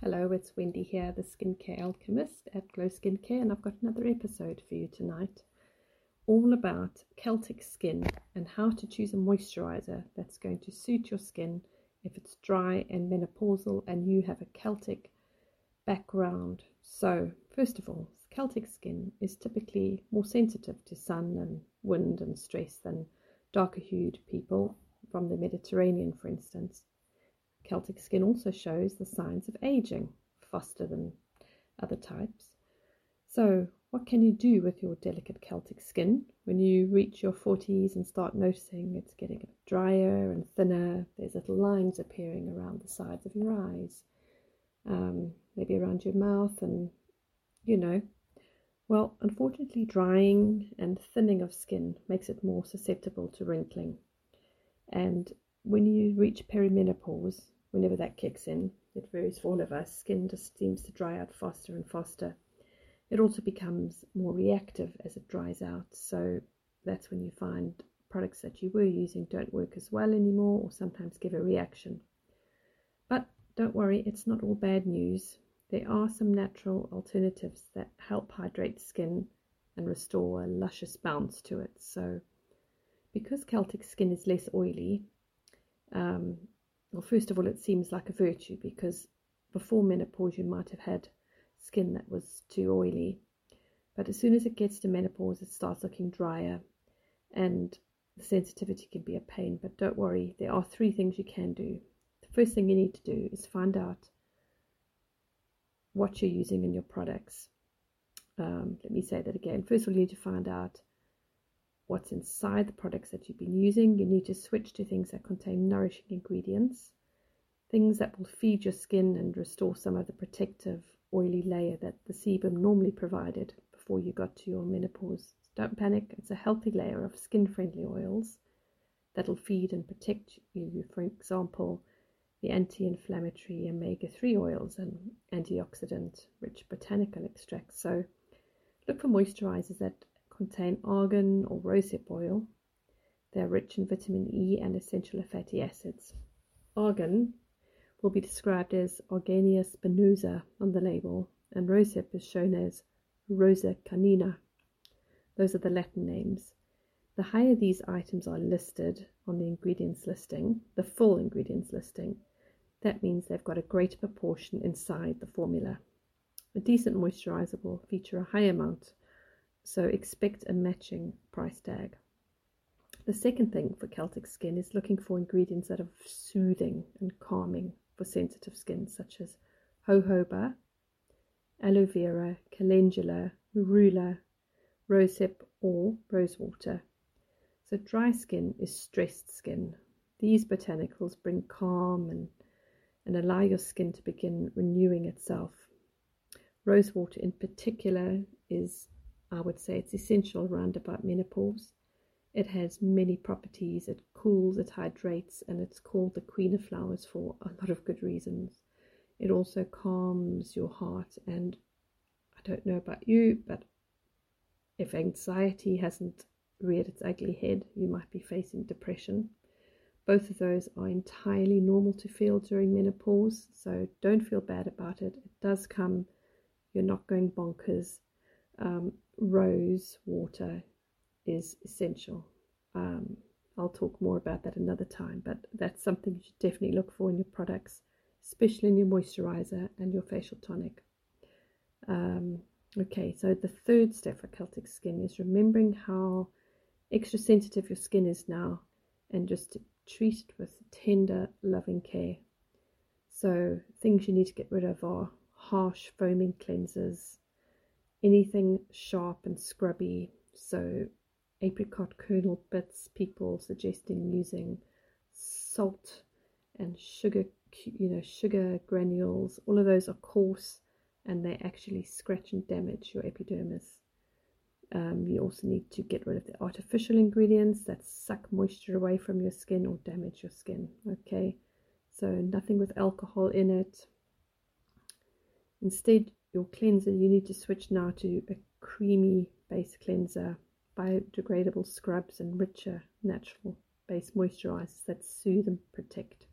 Hello, it's Wendy here, the skincare alchemist at Glow Skincare, and I've got another episode for you tonight all about Celtic skin and how to choose a moisturizer that's going to suit your skin if it's dry and menopausal and you have a Celtic background. So, first of all, Celtic skin is typically more sensitive to sun and wind and stress than darker hued people from the Mediterranean, for instance. Celtic skin also shows the signs of aging faster than other types. So, what can you do with your delicate Celtic skin when you reach your 40s and start noticing it's getting drier and thinner? There's little lines appearing around the sides of your eyes, um, maybe around your mouth, and you know. Well, unfortunately, drying and thinning of skin makes it more susceptible to wrinkling. And when you reach perimenopause, whenever that kicks in. It varies for all of us. Skin just seems to dry out faster and faster. It also becomes more reactive as it dries out. So that's when you find products that you were using don't work as well anymore or sometimes give a reaction. But don't worry, it's not all bad news. There are some natural alternatives that help hydrate skin and restore a luscious bounce to it. So, because Celtic skin is less oily, um, well, first of all, it seems like a virtue because before menopause you might have had skin that was too oily. But as soon as it gets to menopause, it starts looking drier and the sensitivity can be a pain. But don't worry, there are three things you can do. The first thing you need to do is find out what you're using in your products. Um, let me say that again. First of all, you need to find out what's inside the products that you've been using. You need to switch to things that contain nourishing ingredients, things that will feed your skin and restore some of the protective oily layer that the sebum normally provided before you got to your menopause. Don't panic, it's a healthy layer of skin friendly oils that'll feed and protect you. For example, the anti inflammatory omega 3 oils and antioxidant rich botanical extracts. So, look for moisturizers that contain argan or rosehip oil. They are rich in vitamin E and essential fatty acids. Argan will be described as Argania spinosa on the label, and rosehip is shown as Rosa canina. Those are the Latin names. The higher these items are listed on the ingredients listing, the full ingredients listing, that means they've got a greater proportion inside the formula. A decent moisturizer will feature a high amount so expect a matching price tag. The second thing for Celtic skin is looking for ingredients that are soothing and calming for sensitive skin, such as jojoba, aloe vera, calendula, marula, rosehip, or rosewater. So dry skin is stressed skin. These botanicals bring calm and, and allow your skin to begin renewing itself. Rosewater in particular is I would say it's essential around about menopause. It has many properties. It cools, it hydrates, and it's called the queen of flowers for a lot of good reasons. It also calms your heart. And I don't know about you, but if anxiety hasn't reared its ugly head, you might be facing depression. Both of those are entirely normal to feel during menopause, so don't feel bad about it. It does come, you're not going bonkers. Um, rose water is essential. Um, I'll talk more about that another time, but that's something you should definitely look for in your products, especially in your moisturizer and your facial tonic. Um, okay, so the third step for Celtic skin is remembering how extra sensitive your skin is now and just to treat it with tender, loving care. So, things you need to get rid of are harsh foaming cleansers, anything sharp and scrubby. So, apricot kernel bits, people suggesting using salt and sugar, you know, sugar granules. All of those are coarse and they actually scratch and damage your epidermis. Um, you also need to get rid of the artificial ingredients that suck moisture away from your skin or damage your skin. Okay, so nothing with alcohol in it. Instead, your cleanser, you need to switch now to a creamy base cleanser, biodegradable scrubs, and richer natural base moisturizers that soothe and protect.